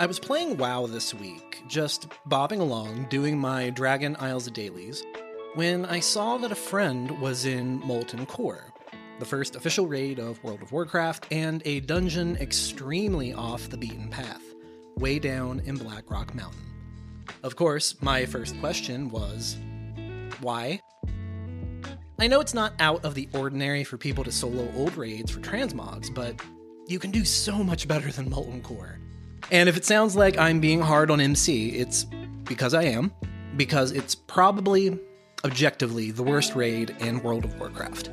I was playing WoW this week, just bobbing along, doing my Dragon Isles dailies, when I saw that a friend was in Molten Core, the first official raid of World of Warcraft, and a dungeon extremely off the beaten path, way down in Blackrock Mountain. Of course, my first question was why? I know it's not out of the ordinary for people to solo old raids for transmogs, but you can do so much better than Molten Core. And if it sounds like I'm being hard on MC, it's because I am, because it's probably, objectively, the worst raid in World of Warcraft.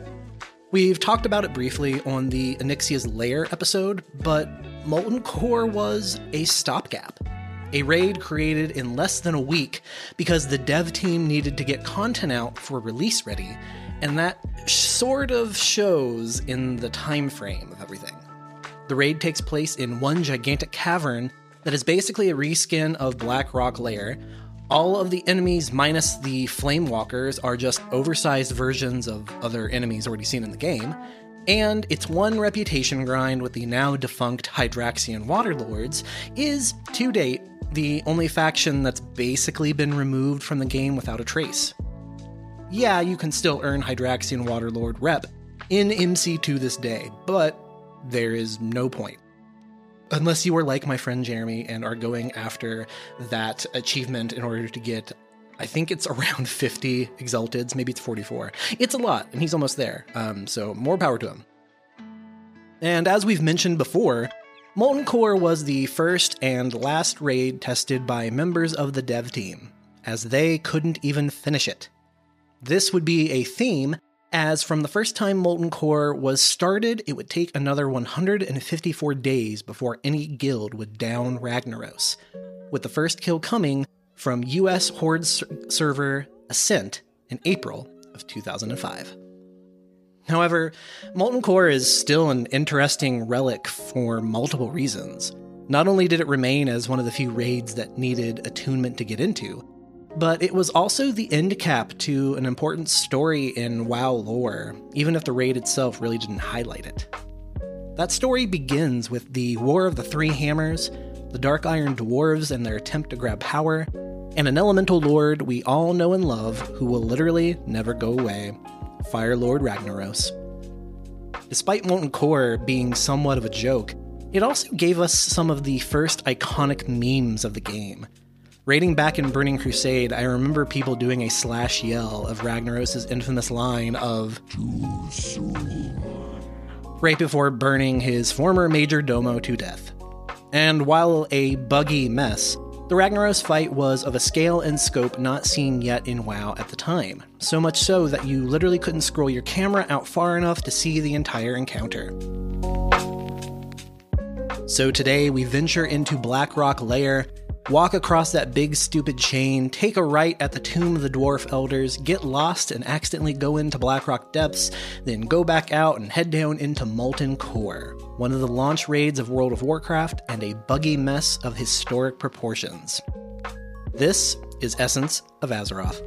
We've talked about it briefly on the Onyxia's Lair episode, but Molten Core was a stopgap. A raid created in less than a week because the dev team needed to get content out for release ready, and that sort of shows in the time frame of everything. The raid takes place in one gigantic cavern that is basically a reskin of Black Rock Lair. All of the enemies, minus the Flamewakers, are just oversized versions of other enemies already seen in the game. And its one reputation grind with the now defunct Hydraxian Waterlords is, to date, the only faction that's basically been removed from the game without a trace. Yeah, you can still earn Hydraxian Waterlord rep in MC to this day, but there is no point. Unless you are like my friend Jeremy and are going after that achievement in order to get, I think it's around 50 exalteds, maybe it's 44. It's a lot, and he's almost there. Um, so more power to him. And as we've mentioned before, Molten Core was the first and last raid tested by members of the dev team, as they couldn't even finish it. This would be a theme, as from the first time Molten Core was started, it would take another 154 days before any guild would down Ragnaros, with the first kill coming from US Horde server Ascent in April of 2005. However, Molten Core is still an interesting relic for multiple reasons. Not only did it remain as one of the few raids that needed attunement to get into, but it was also the end cap to an important story in WoW lore, even if the raid itself really didn't highlight it. That story begins with the War of the Three Hammers, the Dark Iron Dwarves and their attempt to grab power, and an elemental lord we all know and love who will literally never go away Fire Lord Ragnaros. Despite Molten Core being somewhat of a joke, it also gave us some of the first iconic memes of the game. Raiding back in Burning Crusade, I remember people doing a slash yell of Ragnaros' infamous line of Too soon. Right before burning his former Major Domo to death. And while a buggy mess, the Ragnaros fight was of a scale and scope not seen yet in WoW at the time, so much so that you literally couldn't scroll your camera out far enough to see the entire encounter. So today we venture into Blackrock Lair, walk across that big stupid chain, take a right at the Tomb of the Dwarf Elders, get lost and accidentally go into Blackrock Depths, then go back out and head down into Molten Core one of the launch raids of World of Warcraft, and a buggy mess of historic proportions. This is Essence of Azeroth.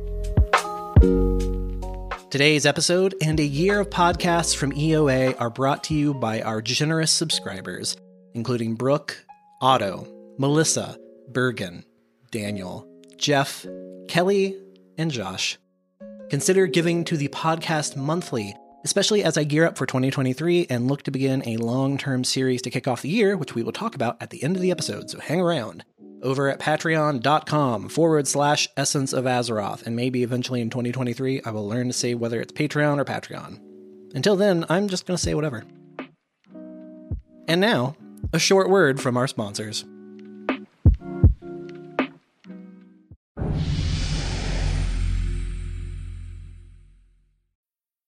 Today's episode and a year of podcasts from EOA are brought to you by our generous subscribers, including Brooke, Otto, Melissa, Bergen, Daniel, Jeff, Kelly, and Josh. Consider giving to the podcast monthly especially as I gear up for 2023 and look to begin a long term series to kick off the year, which we will talk about at the end of the episode, so hang around. Over at patreon.com forward slash essence of Azeroth, and maybe eventually in 2023 I will learn to say whether it's Patreon or Patreon. Until then, I'm just going to say whatever. And now, a short word from our sponsors.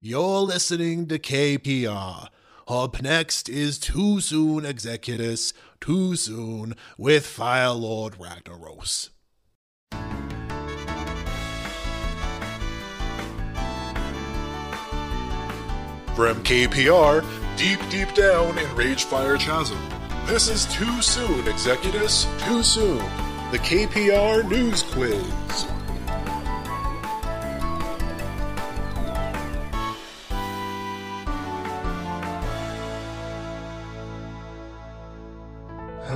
You're listening to KPR, Up next is Too Soon Executus, Too Soon with Fire Lord Ragnaros. From KPR, deep, deep down in Ragefire Chasm, this is Too Soon Executus, Too Soon, the KPR News Quiz.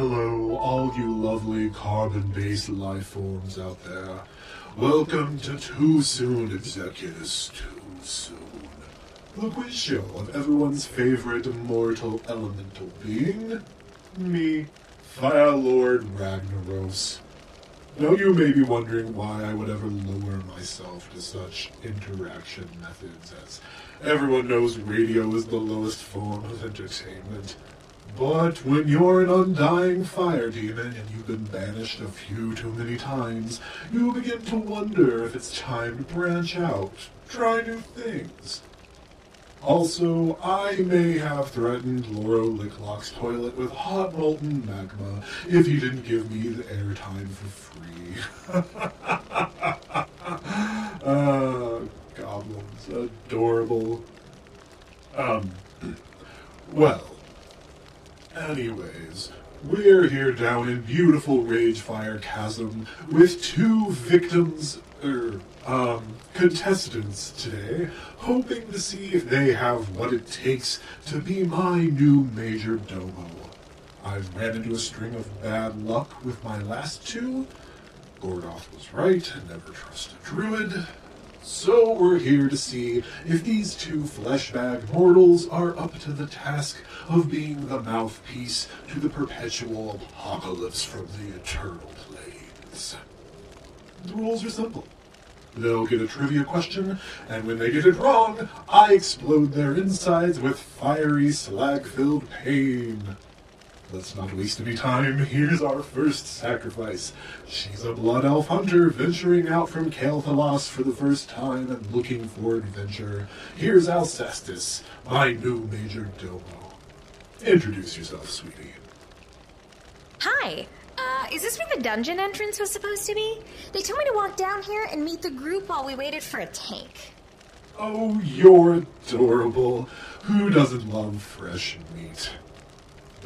Hello, all you lovely carbon based life forms out there. Welcome to Too Soon Executus Too Soon, the quiz show of everyone's favorite immortal elemental being, me, Fire Lord Ragnaros. Now you may be wondering why I would ever lower myself to such interaction methods, as everyone knows radio is the lowest form of entertainment. But when you're an undying fire demon and you've been banished a few too many times, you begin to wonder if it's time to branch out, try new things. Also, I may have threatened Loro Licklock's toilet with hot molten magma if he didn't give me the airtime for free. Ah, goblins, adorable. Um, well, Anyways, we're here down in beautiful Ragefire Chasm with two victims, er, um, contestants today, hoping to see if they have what it takes to be my new Major Domo. I've ran into a string of bad luck with my last two. Gordoth was right, never trust a druid. So we're here to see if these two fleshbag mortals are up to the task of being the mouthpiece to the perpetual apocalypse from the eternal planes. The rules are simple. They'll get a trivia question, and when they get it wrong, I explode their insides with fiery slag-filled pain. Let's not waste any time. Here's our first sacrifice. She's a blood elf hunter venturing out from Quel'Thalas for the first time and looking for adventure. Here's Alcestis, my new major domo. Introduce yourself, sweetie. Hi. Uh, is this where the dungeon entrance was supposed to be? They told me to walk down here and meet the group while we waited for a tank. Oh, you're adorable. Who doesn't love fresh meat?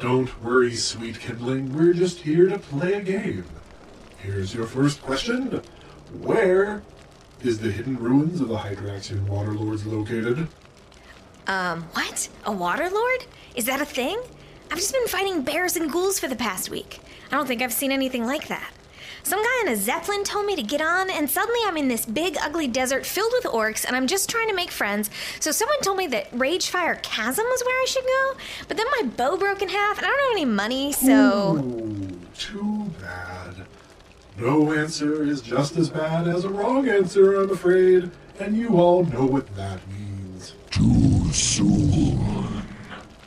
Don't worry, sweet kindling. We're just here to play a game. Here's your first question. Where is the hidden ruins of the Hydraxian Waterlords located? Um, what? A water lord? Is that a thing? I've just been fighting bears and ghouls for the past week. I don't think I've seen anything like that. Some guy in a zeppelin told me to get on, and suddenly I'm in this big, ugly desert filled with orcs, and I'm just trying to make friends. So someone told me that Ragefire Chasm was where I should go, but then my bow broke in half, and I don't have any money, so. Ooh, too bad. No answer is just as bad as a wrong answer, I'm afraid, and you all know what that means. Too soon.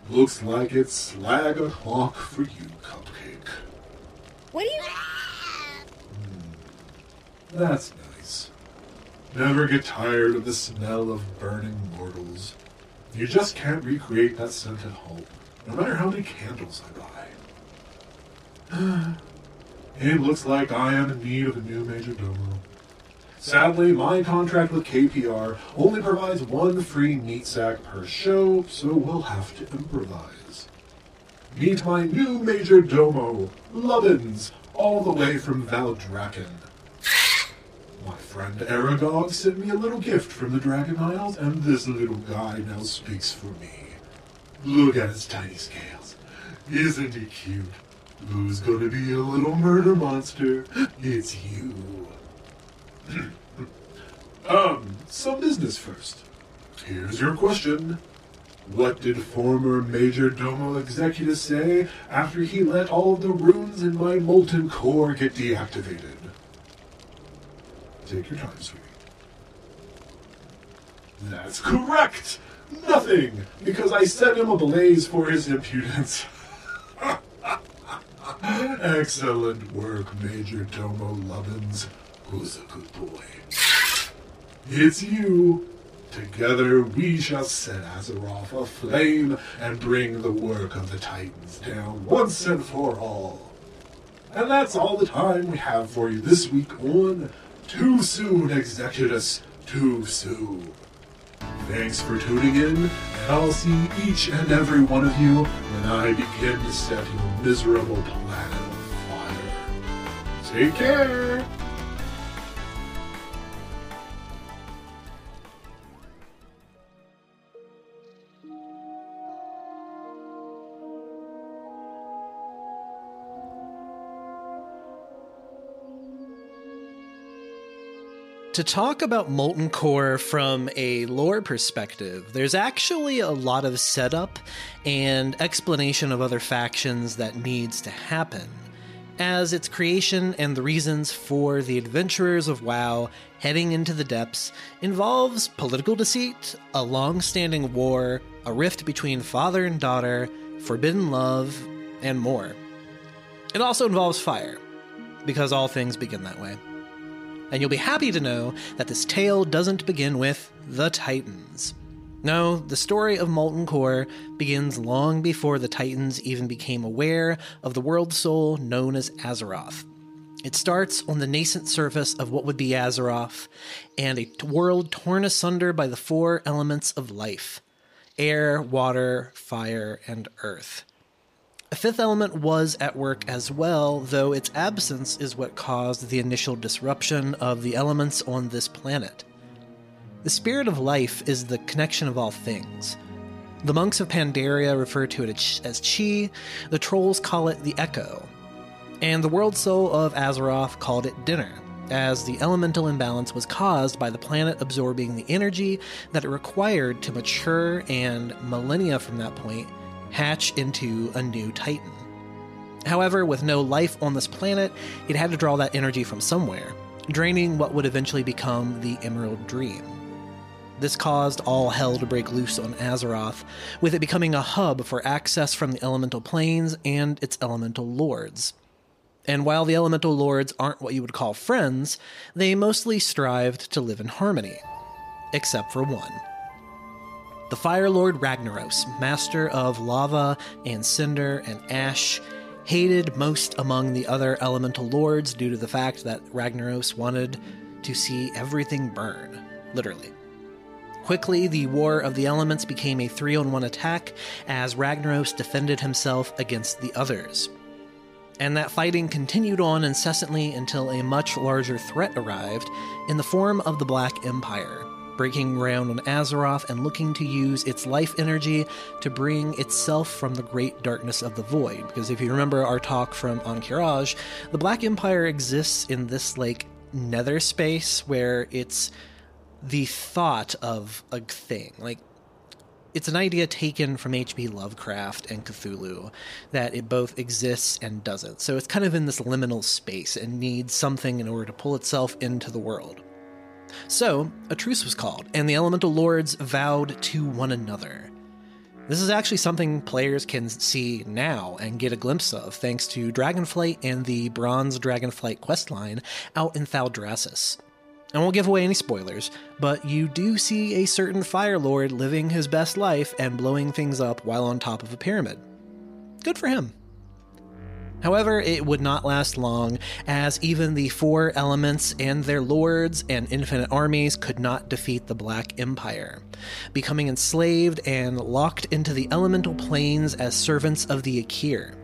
Looks like it's slag o'clock for you, Cupcake. What do you. That's nice. Never get tired of the smell of burning mortals. You just can't recreate that scent at home, no matter how many candles I buy. it looks like I am in need of a new major domo. Sadly, my contract with KPR only provides one free meat sack per show, so we'll have to improvise. Meet my new major domo, Lubbins, all the way from Valdrakken. My friend Aragog sent me a little gift from the Dragon Isles, and this little guy now speaks for me. Look at his tiny scales. Isn't he cute? Who's gonna be a little murder monster? It's you. um, some business first. Here's your question. What did former Major Domo Executus say after he let all the runes in my molten core get deactivated? Take your time, sweetie. That's correct! Nothing! Because I set him ablaze for his impudence. Excellent work, Major Domo Lubbins. Who's a good boy? It's you. Together we shall set Azeroth aflame and bring the work of the Titans down once and for all. And that's all the time we have for you this week on Too Soon Executus Too Soon. Thanks for tuning in, and I'll see each and every one of you when I begin to set your miserable planet on fire. Take care! To talk about Molten Core from a lore perspective, there's actually a lot of setup and explanation of other factions that needs to happen, as its creation and the reasons for the adventurers of WoW heading into the depths involves political deceit, a long standing war, a rift between father and daughter, forbidden love, and more. It also involves fire, because all things begin that way and you'll be happy to know that this tale doesn't begin with the Titans. No, the story of Molten Core begins long before the Titans even became aware of the world soul known as Azeroth. It starts on the nascent surface of what would be Azeroth, and a world torn asunder by the four elements of life air, water, fire, and earth. A fifth element was at work as well, though its absence is what caused the initial disruption of the elements on this planet. The spirit of life is the connection of all things. The monks of Pandaria refer to it as Chi, the trolls call it the Echo, and the world soul of Azeroth called it Dinner, as the elemental imbalance was caused by the planet absorbing the energy that it required to mature and millennia from that point hatch into a new Titan. However, with no life on this planet, it had to draw that energy from somewhere, draining what would eventually become the Emerald Dream. This caused all hell to break loose on Azeroth, with it becoming a hub for access from the elemental planes and its elemental lords. And while the elemental lords aren't what you would call friends, they mostly strived to live in harmony. Except for one. The Fire Lord Ragnaros, master of lava and cinder and ash, hated most among the other elemental lords due to the fact that Ragnaros wanted to see everything burn, literally. Quickly, the War of the Elements became a three on one attack as Ragnaros defended himself against the others. And that fighting continued on incessantly until a much larger threat arrived in the form of the Black Empire, breaking ground on Azeroth and looking to use its life energy to bring itself from the great darkness of the void. Because if you remember our talk from Ahn'Qiraj, the Black Empire exists in this like nether space where it's the thought of a thing. Like it's an idea taken from H.P. Lovecraft and Cthulhu that it both exists and doesn't. So it's kind of in this liminal space and needs something in order to pull itself into the world. So, a truce was called, and the elemental lords vowed to one another. This is actually something players can see now and get a glimpse of thanks to Dragonflight and the Bronze Dragonflight questline out in Thaldraszus. I won't give away any spoilers, but you do see a certain Fire Lord living his best life and blowing things up while on top of a pyramid. Good for him. However, it would not last long, as even the four elements and their lords and infinite armies could not defeat the Black Empire, becoming enslaved and locked into the elemental planes as servants of the Akir.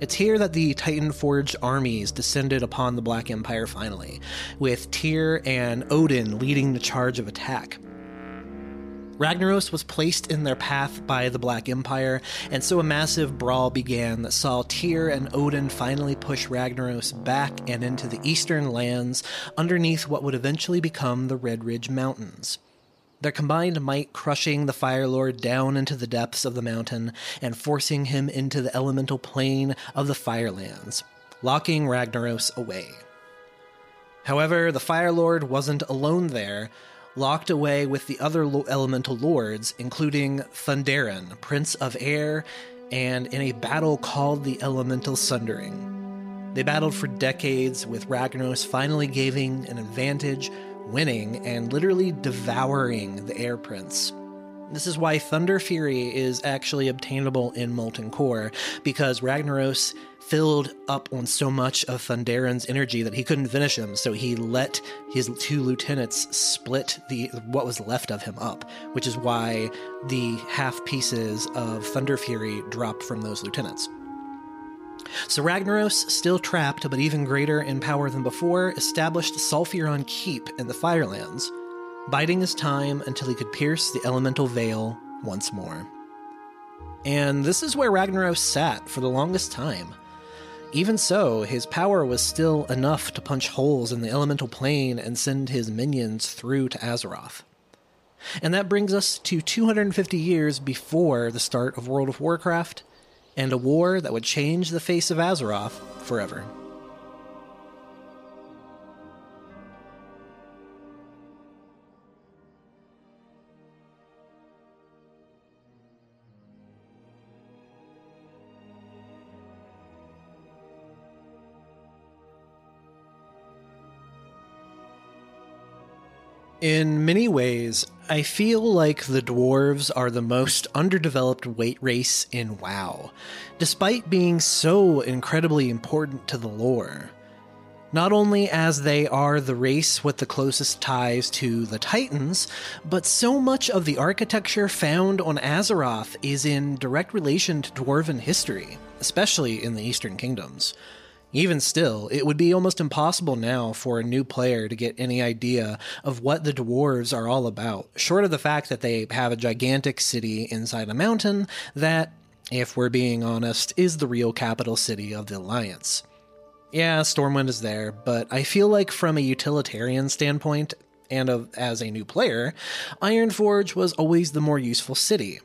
It's here that the Titan Forged armies descended upon the Black Empire finally, with Tyr and Odin leading the charge of attack. Ragnaros was placed in their path by the Black Empire, and so a massive brawl began that saw Tyr and Odin finally push Ragnaros back and into the eastern lands underneath what would eventually become the Red Ridge Mountains. Their combined might crushing the Fire Lord down into the depths of the mountain and forcing him into the elemental plane of the Firelands, locking Ragnaros away. However, the Fire Lord wasn't alone there, locked away with the other lo- elemental lords, including Thunderaan, Prince of Air, and in a battle called the Elemental Sundering. They battled for decades, with Ragnaros finally gaining an advantage, winning and literally devouring the Air Prince. This is why Thunder Fury is actually obtainable in Molten Core, because Ragnaros filled up on so much of Thunderaan's energy that he couldn't finish him, so he let his two lieutenants split the what was left of him up, which is why the half pieces of Thunder Fury drop from those lieutenants. So Ragnaros, still trapped but even greater in power than before, established Sulfuron Keep in the Firelands, biding his time until he could pierce the elemental veil once more. And this is where Ragnaros sat for the longest time. Even so, his power was still enough to punch holes in the elemental plane and send his minions through to Azeroth. And that brings us to 250 years before the start of World of Warcraft and a war that would change the face of Azeroth forever. In many ways, I feel like the dwarves are the most underdeveloped weight race in WoW, despite being so incredibly important to the lore. Not only as they are the race with the closest ties to the Titans, but so much of the architecture found on Azeroth is in direct relation to dwarven history, especially in the Eastern Kingdoms. Even still, it would be almost impossible now for a new player to get any idea of what the dwarves are all about, short of the fact that they have a gigantic city inside a mountain that, if we're being honest, is the real capital city of the Alliance. Yeah, Stormwind is there, but I feel like from a utilitarian standpoint, and of, as a new player, Ironforge was always the more useful city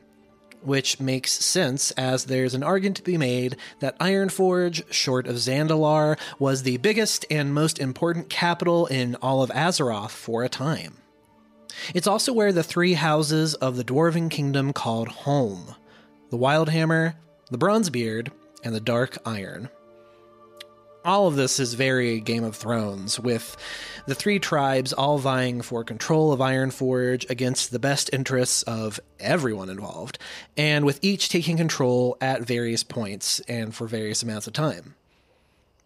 which makes sense as there's an argument to be made that Ironforge, short of Zandalar, was the biggest and most important capital in all of Azeroth for a time. It's also where the three houses of the Dwarven Kingdom called home the Wildhammer, the Bronzebeard, and the Dark Iron all of this is very Game of Thrones, with the three tribes all vying for control of Ironforge against the best interests of everyone involved, and with each taking control at various points and for various amounts of time.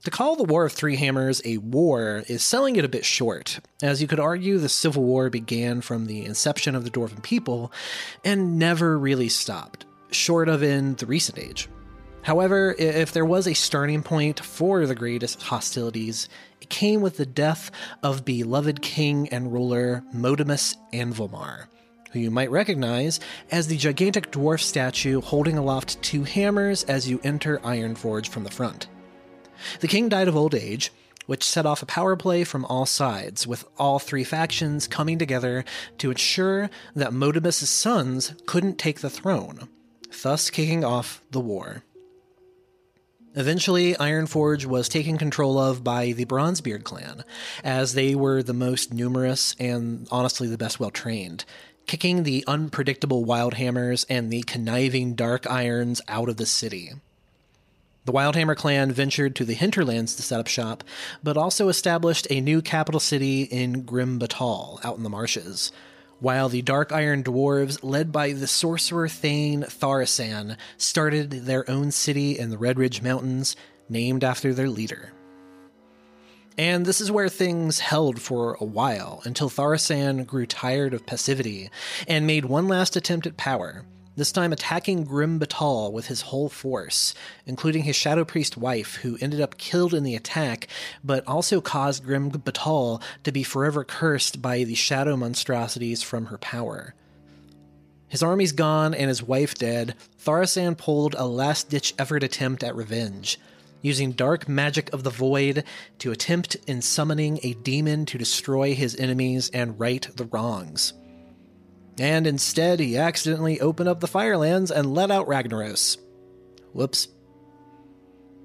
To call the War of Three Hammers a war is selling it a bit short, as you could argue the Civil War began from the inception of the Dwarven people and never really stopped, short of in the recent age. However, if there was a starting point for the greatest hostilities, it came with the death of beloved king and ruler Modimus Anvilmar, who you might recognize as the gigantic dwarf statue holding aloft two hammers as you enter Ironforge from the front. The king died of old age, which set off a power play from all sides, with all three factions coming together to ensure that Modimus' sons couldn't take the throne, thus kicking off the war. Eventually, Ironforge was taken control of by the Bronzebeard clan, as they were the most numerous and honestly the best well trained, kicking the unpredictable Wildhammers and the conniving Dark Irons out of the city. The Wildhammer clan ventured to the hinterlands to set up shop, but also established a new capital city in Grim Batol, out in the marshes, while the Dark Iron Dwarves, led by the sorcerer Thane Thaurissan, started their own city in the Red Ridge Mountains, named after their leader. And this is where things held for a while, until Thaurissan grew tired of passivity and made one last attempt at power, this time attacking Grim Batol with his whole force, including his Shadow Priest wife, who ended up killed in the attack, but also caused Grim Batol to be forever cursed by the shadow monstrosities from her power. His army's gone and his wife dead, Thaurissan pulled a last ditch effort attempt at revenge, using dark magic of the void to attempt in summoning a demon to destroy his enemies and right the wrongs and instead he accidentally opened up the Firelands and let out Ragnaros. Whoops.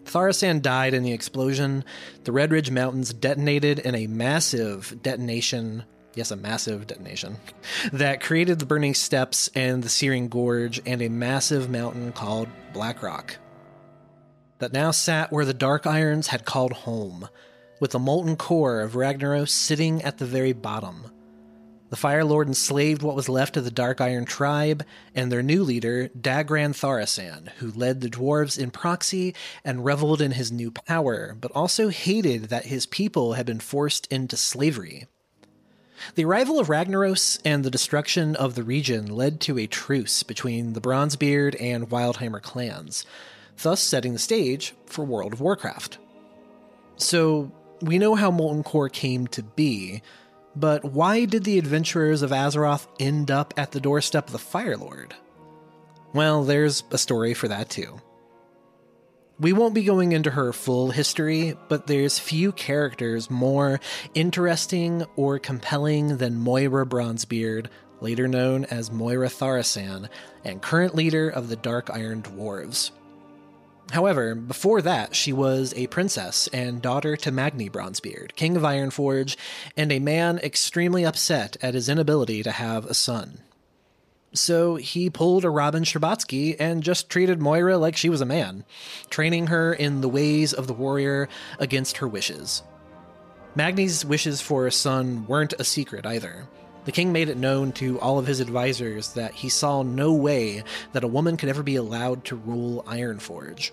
Thaurissan died in the explosion. The Red Ridge Mountains detonated in a massive detonation. Yes, a massive detonation that created the Burning Steppes and the Searing Gorge and a massive mountain called Blackrock that now sat where the Dark Irons had called home, with the molten core of Ragnaros sitting at the very bottom. The Fire Lord enslaved what was left of the Dark Iron tribe and their new leader, Dagran Thaurissan, who led the dwarves in proxy and reveled in his new power, but also hated that his people had been forced into slavery. The arrival of Ragnaros and the destruction of the region led to a truce between the Bronzebeard and Wildhammer clans, thus setting the stage for World of Warcraft. So, we know how Molten Core came to be, but why did the adventurers of Azeroth end up at the doorstep of the Fire Lord? Well, there's a story for that too. We won't be going into her full history, but there's few characters more interesting or compelling than Moira Bronzebeard, later known as Moira Thaurissan, and current leader of the Dark Iron Dwarves. However, before that, she was a princess and daughter to Magni Bronzebeard, king of Ironforge, and a man extremely upset at his inability to have a son. So he pulled a Robin Scherbatsky and just treated Moira like she was a man, training her in the ways of the warrior against her wishes. Magni's wishes for a son weren't a secret either. The king made it known to all of his advisors that he saw no way that a woman could ever be allowed to rule Ironforge,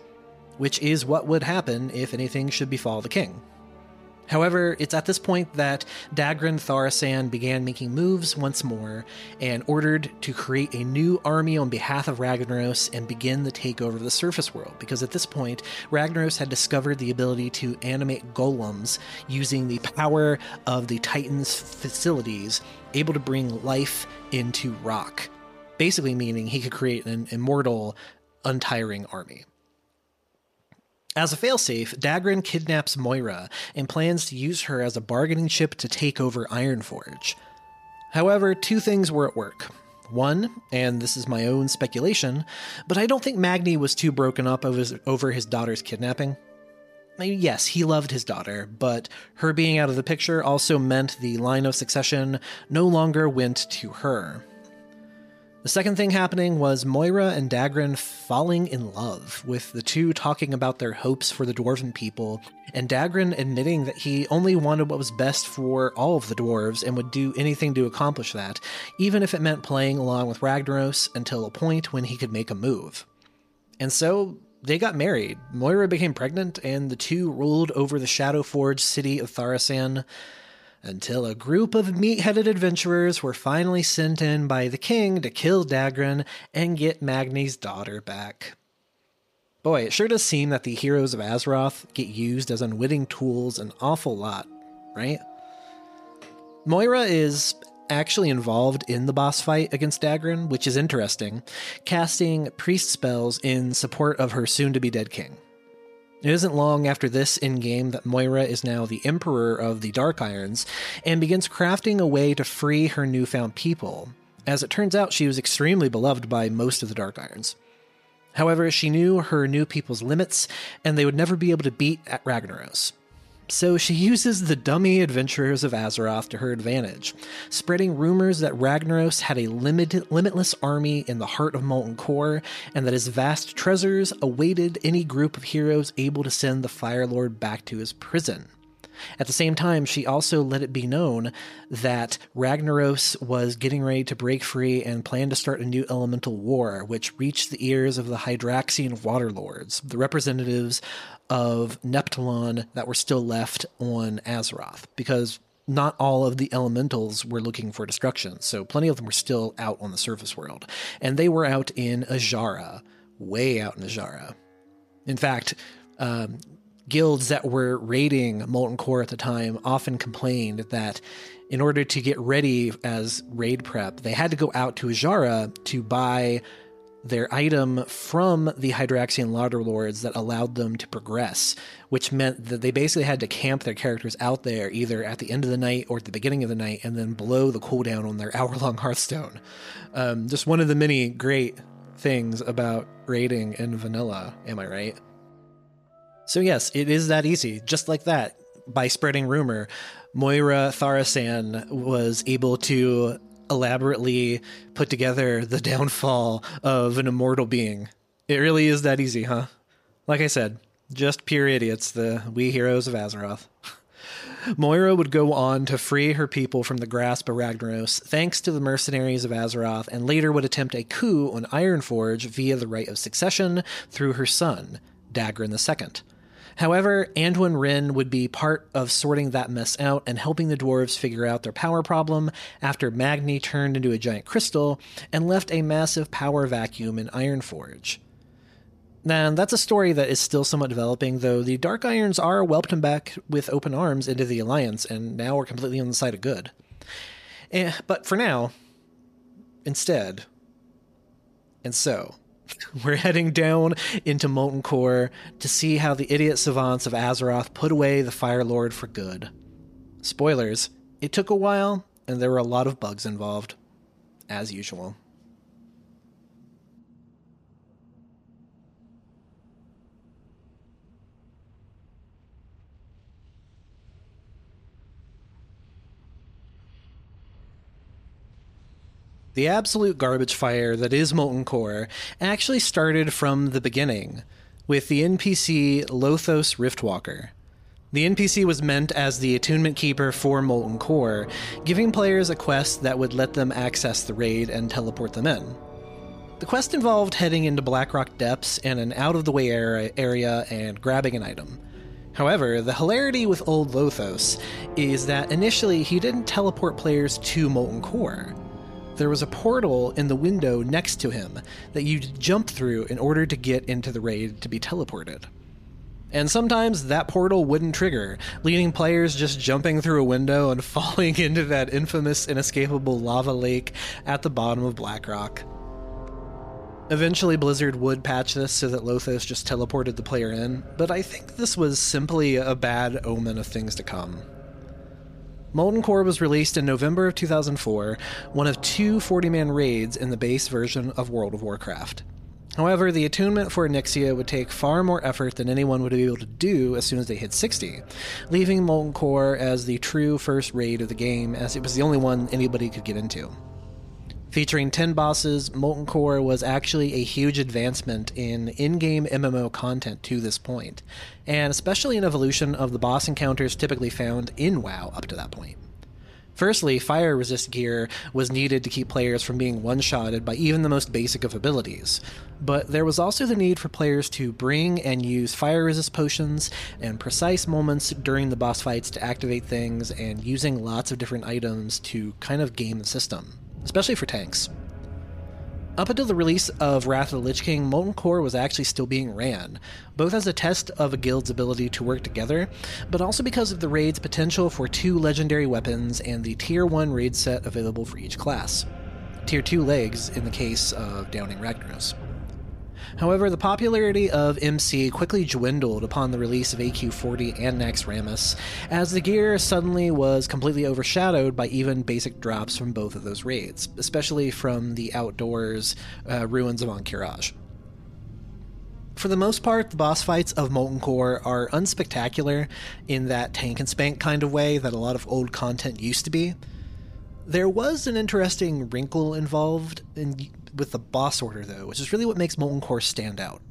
which is what would happen if anything should befall the king. However, it's at this point that Dagran Thaurissan began making moves once more and ordered to create a new army on behalf of Ragnaros and begin the takeover of the surface world. Because at this point, Ragnaros had discovered the ability to animate golems using the power of the Titan's facilities, able to bring life into rock. Basically, meaning he could create an immortal, untiring army. As a failsafe, Dagran kidnaps Moira and plans to use her as a bargaining chip to take over Ironforge. However, two things were at work. One, and this is my own speculation, but I don't think Magni was too broken up over his, daughter's kidnapping. Yes, he loved his daughter, but her being out of the picture also meant the line of succession no longer went to her. The second thing happening was Moira and Dagran falling in love, with the two talking about their hopes for the dwarven people, and Dagran admitting that he only wanted what was best for all of the dwarves and would do anything to accomplish that, even if it meant playing along with Ragnaros until a point when he could make a move. And so they got married. Moira became pregnant, and the two ruled over the Shadowforge city of Thaurissan until a group of meat headed adventurers were finally sent in by the king to kill Dagran and get Magni's daughter back. Boy, it sure does seem that the heroes of Azeroth get used as unwitting tools an awful lot, right? Moira is actually involved in the boss fight against Dagran, which is interesting, casting priest spells in support of her soon to be dead king. It isn't long after this in game that Moira is now the Emperor of the Dark Irons and begins crafting a way to free her newfound people. As it turns out, she was extremely beloved by most of the Dark Irons. However, she knew her new people's limits, and they would never be able to beat at Ragnaros. So she uses the dummy adventurers of Azeroth to her advantage, spreading rumors that Ragnaros had a limited, limitless army in the heart of Molten Core, and that his vast treasures awaited any group of heroes able to send the Fire Lord back to his prison. At the same time, she also let it be known that Ragnaros was getting ready to break free and planned to start a new elemental war, which reached the ears of the Hydraxian Waterlords, the representatives of Neptulon that were still left on Azeroth, because not all of the elementals were looking for destruction, so plenty of them were still out on the surface world. And they were out in Azshara, way out in Azshara. In fact, um, guilds that were raiding Molten Core at the time often complained that in order to get ready as raid prep, they had to go out to Azshara to buy their item from the Hydraxian Waterlords that allowed them to progress, which meant that they basically had to camp their characters out there either at the end of the night or at the beginning of the night and then blow the cooldown on their hour long Hearthstone. Um, just one of the many great things about raiding in vanilla, am I right? So, yes, it is that easy, just like that. By spreading rumor, Moira Thaurissan was able to elaborately put together the downfall of an immortal being. It really is that easy, huh? Like I said, just pure idiots, the we heroes of Azeroth. Moira would go on to free her people from the grasp of Ragnaros thanks to the mercenaries of Azeroth, and later would attempt a coup on Ironforge via the right of succession through her son, Dagran II. However, Anduin Wrynn would be part of sorting that mess out and helping the dwarves figure out their power problem after Magni turned into a giant crystal and left a massive power vacuum in Ironforge. And that's a story that is still somewhat developing, though the Dark Irons are welcomed back with open arms into the Alliance and now are completely on the side of good. Eh, but for now, instead, and so, we're heading down into Molten Core to see how the idiot savants of Azeroth put away the Fire Lord for good. Spoilers, it took a while, and there were a lot of bugs involved, as usual. The absolute garbage fire that is Molten Core actually started from the beginning with the NPC Lothos Riftwaker. The NPC was meant as the attunement keeper for Molten Core, giving players a quest that would let them access the raid and teleport them in. The quest involved heading into Blackrock Depths and an out of the way area and grabbing an item. However, the hilarity with old Lothos is that initially he didn't teleport players to Molten Core there was a portal in the window next to him that you'd jump through in order to get into the raid to be teleported. And sometimes that portal wouldn't trigger, leading players just jumping through a window and falling into that infamous, inescapable lava lake at the bottom of Blackrock. Eventually, Blizzard would patch this so that Lothos just teleported the player in, but I think this was simply a bad omen of things to come. Molten Core was released in November of 2004, one of two 40 man raids in the base version of World of Warcraft. However, the attunement for Onyxia would take far more effort than anyone would be able to do as soon as they hit 60, leaving Molten Core as the true first raid of the game, as it was the only one anybody could get into. Featuring 10 bosses, Molten Core was actually a huge advancement in in game MMO content to this point, and especially an evolution of the boss encounters typically found in WoW up to that point. Firstly, fire resist gear was needed to keep players from being one shotted by even the most basic of abilities. But there was also the need for players to bring and use fire resist potions and precise moments during the boss fights to activate things and using lots of different items to kind of game the system especially for tanks. Up until the release of Wrath of the Lich King, Molten Core was actually still being ran, both as a test of a guild's ability to work together, but also because of the raid's potential for two legendary weapons and the Tier 1 raid set available for each class. Tier 2 legs in the case of Downing Ragnaros. However, the popularity of MC quickly dwindled upon the release of AQ40 and Naxxramas, as the gear suddenly was completely overshadowed by even basic drops from both of those raids, especially from the outdoors uh, ruins of Ahn'Qiraj. For the most part, the boss fights of Molten Core are unspectacular in that tank and spank kind of way that a lot of old content used to be. There was an interesting wrinkle involved in with the boss order, though, which is really what makes Molten Core stand out.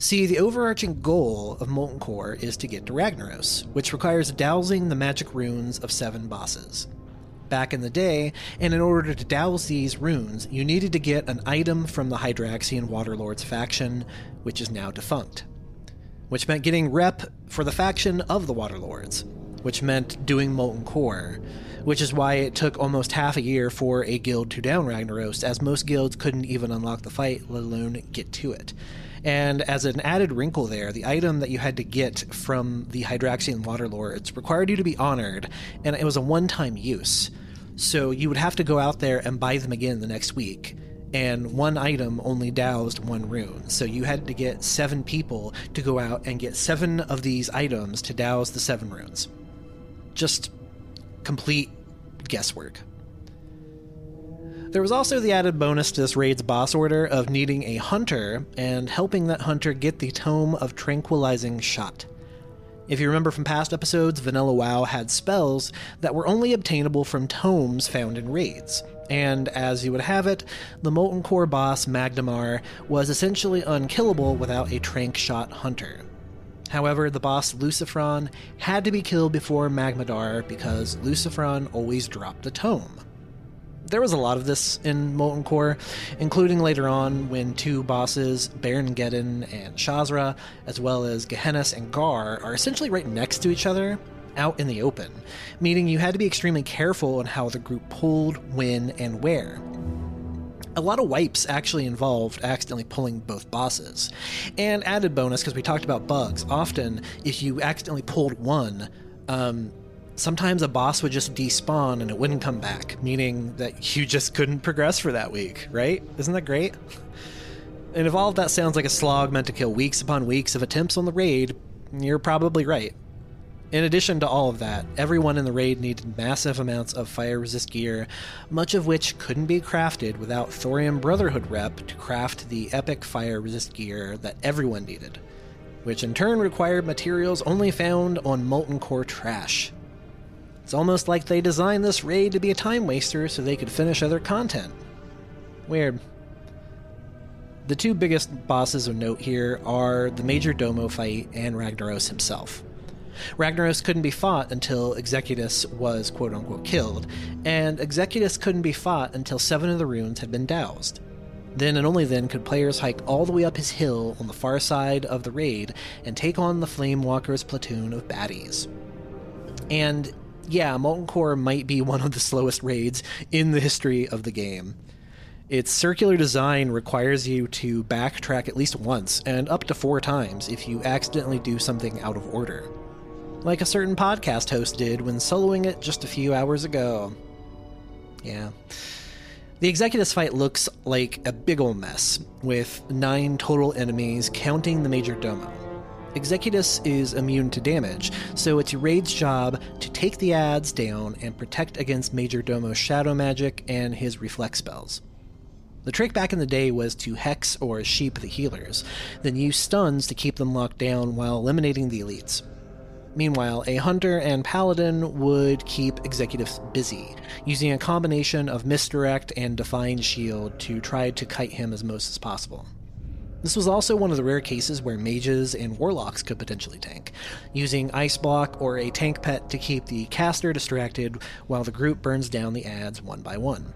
See, the overarching goal of Molten Core is to get to Ragnaros, which requires dowsing the magic runes of seven bosses. Back in the day, and in order to douse these runes, you needed to get an item from the Hydraxian Waterlords faction, which is now defunct. Which meant getting rep for the faction of the Waterlords, which meant doing Molten Core, which is why it took almost half a year for a guild to down Ragnaros, as most guilds couldn't even unlock the fight, let alone get to it. And as an added wrinkle there, the item that you had to get from the Hydraxian Waterlords required you to be honored, and it was a one time use. So you would have to go out there and buy them again the next week. And one item only doused one rune. So you had to get seven people to go out and get seven of these items to douse the seven runes. Just complete guesswork. There was also the added bonus to this raid's boss order of needing a hunter and helping that hunter get the Tome of Tranquilizing Shot. If you remember from past episodes, Vanilla WoW had spells that were only obtainable from tomes found in raids. And as you would have it, the Molten Core boss Magmadar was essentially unkillable without a Tranq Shot Hunter. However, the boss Lucifron had to be killed before Magmadar because Lucifron always dropped a tome. There was a lot of this in Molten Core, including later on when two bosses, Baron Geddon and Shazzrah, as well as Gehennas and Gar, are essentially right next to each other out in the open, meaning you had to be extremely careful on how the group pulled, when, and where a lot of wipes actually involved accidentally pulling both bosses. And added bonus, because we talked about bugs, often if you accidentally pulled one, um, sometimes a boss would just despawn and it wouldn't come back, meaning that you just couldn't progress for that week, right? Isn't that great? And if all of that sounds like a slog meant to kill weeks upon weeks of attempts on the raid, you're probably right. In addition to all of that, everyone in the raid needed massive amounts of fire resist gear, much of which couldn't be crafted without Thorium Brotherhood rep to craft the epic fire resist gear that everyone needed, which in turn required materials only found on Molten Core trash. It's almost like they designed this raid to be a time waster so they could finish other content. Weird. The two biggest bosses of note here are the Major Domo fight and Ragnaros himself. Ragnaros couldn't be fought until Executus was quote unquote killed, and Executus couldn't be fought until seven of the runes had been doused. Then and only then could players hike all the way up his hill on the far side of the raid and take on the Flamewaker's platoon of baddies. And yeah, Molten Core might be one of the slowest raids in the history of the game. Its circular design requires you to backtrack at least once and up to four times if you accidentally do something out of order like a certain podcast host did when soloing it just a few hours ago. Yeah. The Executus fight looks like a big ol' mess, with nine total enemies, counting the Major Domo. Executus is immune to damage, so it's raid's job to take the ads down and protect against Major Domo's shadow magic and his reflex spells. The trick back in the day was to hex or sheep the healers, then use stuns to keep them locked down while eliminating the elites. Meanwhile, a hunter and paladin would keep Executus busy, using a combination of misdirect and divine shield to try to kite him as most as possible. This was also one of the rare cases where mages and warlocks could potentially tank, using ice block or a tank pet to keep the caster distracted while the group burns down the ads one by one.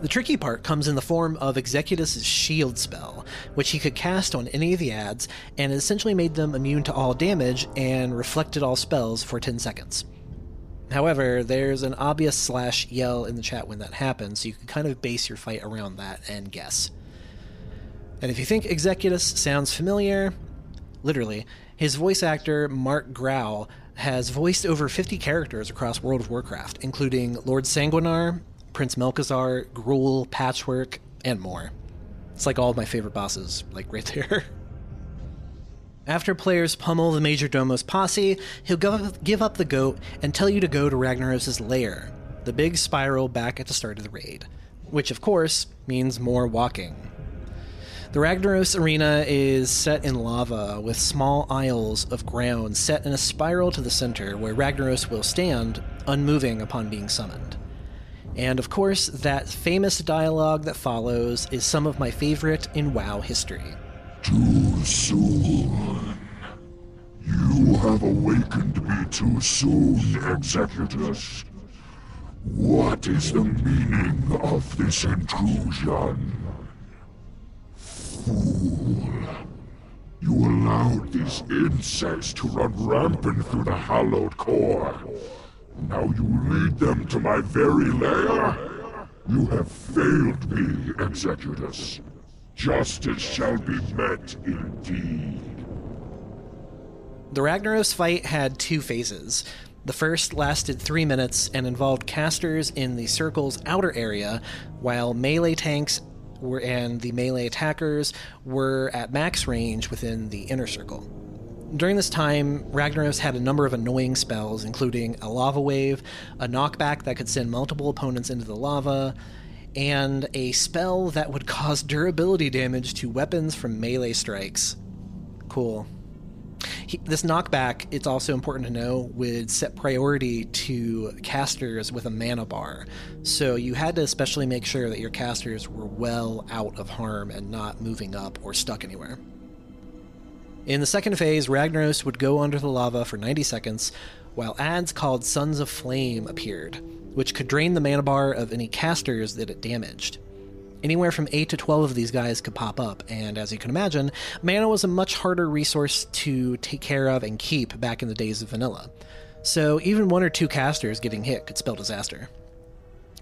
The tricky part comes in the form of Executus' shield spell, which he could cast on any of the ads, and essentially made them immune to all damage and reflected all spells for 10 seconds. However, there's an obvious slash yell in the chat when that happens, so you can kind of base your fight around that and guess. And if you think Executus sounds familiar, literally, his voice actor, Mark Grau, has voiced over 50 characters across World of Warcraft, including Lord Sanguinar, Prince Malchezaar, Gruul, Patchwork, and more. It's like all of my favorite bosses, like right there. After players pummel the Major Domo's posse, he'll give up the goat and tell you to go to Ragnaros' lair, the big spiral back at the start of the raid, which of course means more walking. The Ragnaros arena is set in lava with small isles of ground set in a spiral to the center where Ragnaros will stand, unmoving upon being summoned. And of course, that famous dialogue that follows is some of my favorite in WoW history. Too soon. You have awakened me too soon, Executus. What is the meaning of this intrusion? Fool. You allowed these insects to run rampant through the hallowed core. Now you lead them to my very lair? You have failed me, Executus. Justice shall be met indeed. The Ragnaros fight had two phases. The first lasted three minutes and involved casters in the circle's outer area, while melee tanks were, and the melee attackers were at max range within the inner circle. During this time, Ragnaros had a number of annoying spells, including a lava wave, a knockback that could send multiple opponents into the lava, and a spell that would cause durability damage to weapons from melee strikes. Cool. He, this knockback, it's also important to know, would set priority to casters with a mana bar. So you had to especially make sure that your casters were well out of harm and not moving up or stuck anywhere. In the second phase, Ragnaros would go under the lava for 90 seconds, while ads called Sons of Flame appeared, which could drain the mana bar of any casters that it damaged. Anywhere from 8 to 12 of these guys could pop up, and as you can imagine, mana was a much harder resource to take care of and keep back in the days of vanilla. So even one or two casters getting hit could spell disaster.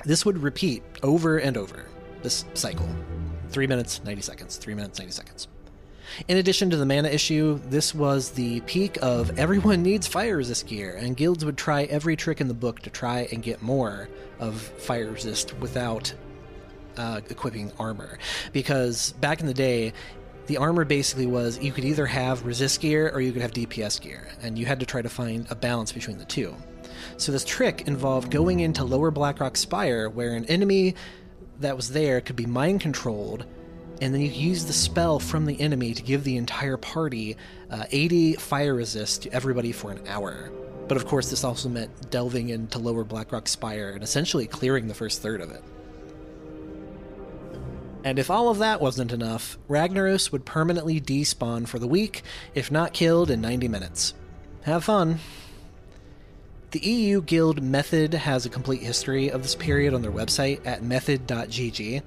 This would repeat over and over, this cycle 3 minutes, 90 seconds, 3 minutes, 90 seconds. In addition to the mana issue, this was the peak of everyone needs fire resist gear, and guilds would try every trick in the book to try and get more of fire resist without uh, equipping armor. Because back in the day, the armor basically was you could either have resist gear or you could have DPS gear, and you had to try to find a balance between the two. So this trick involved going into Lower Blackrock Spire, where an enemy that was there could be mind controlled, and then you use the spell from the enemy to give the entire party uh, 80 fire resist to everybody for an hour. But of course, this also meant delving into Lower Blackrock Spire and essentially clearing the first third of it. And if all of that wasn't enough, Ragnaros would permanently despawn for the week, if not killed in 90 minutes. Have fun! The EU Guild Method has a complete history of this period on their website at method.gg,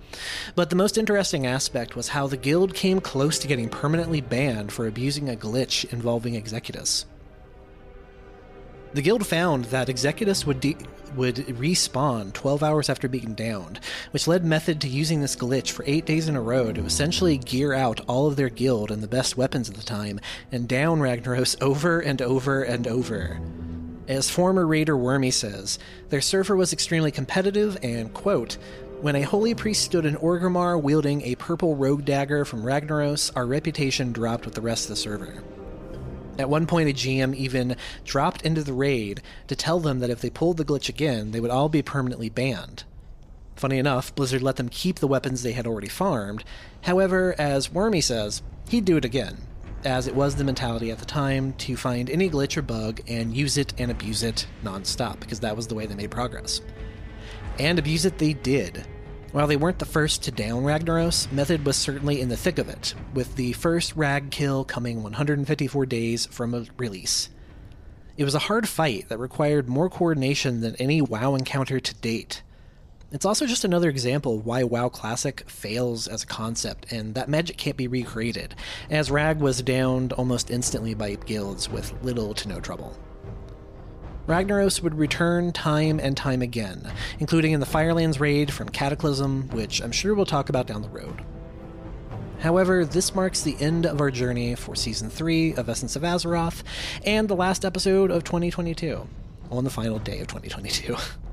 but the most interesting aspect was how the guild came close to getting permanently banned for abusing a glitch involving Executus. The guild found that Executus would de- would respawn 12 hours after being downed, which led Method to using this glitch for 8 days in a row to essentially gear out all of their guild and the best weapons at the time and down Ragnaros over and over and over. As former raider Wormy says, their server was extremely competitive and, quote, when a holy priest stood in Orgrimmar wielding a purple rogue dagger from Ragnaros, our reputation dropped with the rest of the server. At one point, a GM even dropped into the raid to tell them that if they pulled the glitch again, they would all be permanently banned. Funny enough, Blizzard let them keep the weapons they had already farmed. However, as Wormy says, he'd do it again, as it was the mentality at the time to find any glitch or bug and use it and abuse it nonstop, because that was the way they made progress. And abuse it they did. While they weren't the first to down Ragnaros, Method was certainly in the thick of it, with the first Rag kill coming 154 days from a release. It was a hard fight that required more coordination than any WoW encounter to date. It's also just another example why WoW Classic fails as a concept, and that magic can't be recreated, as Rag was downed almost instantly by guilds with little to no trouble. Ragnaros would return time and time again, including in the Firelands raid from Cataclysm, which I'm sure we'll talk about down the road. However, this marks the end of our journey for Season 3 of Essence of Azeroth and the last episode of 2022, on the final day of 2022.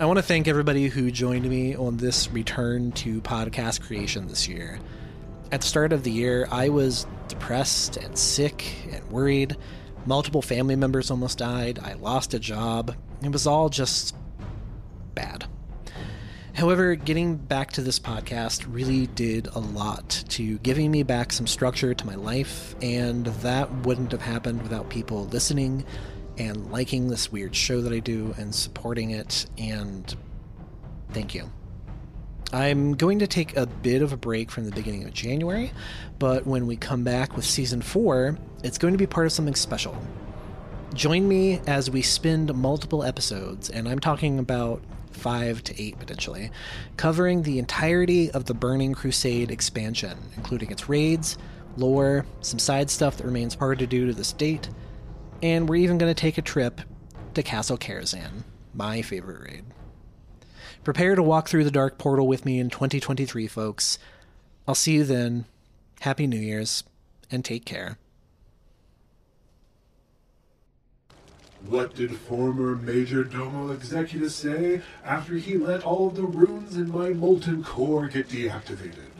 I want to thank everybody who joined me on this return to podcast creation this year. At the start of the year, I was depressed and sick and worried Multiple family members almost died. I lost a job. It was all just bad. However, getting back to this podcast really did a lot to giving me back some structure to my life, and that wouldn't have happened without people listening and liking this weird show that I do and supporting it, and thank you. I'm going to take a bit of a break from the beginning of January, but when we come back with season four, it's going to be part of something special. Join me as we spend multiple episodes, and I'm talking about five to eight potentially, covering the entirety of the Burning Crusade expansion, including its raids, lore, some side stuff that remains hard to do to this date, and we're even going to take a trip to Castle Karazhan, my favorite raid. Prepare to walk through the Dark Portal with me in 2023, folks. I'll see you then. Happy New Year's, and take care. What did former Major Domo Executus say after he let all the runes in my molten core get deactivated?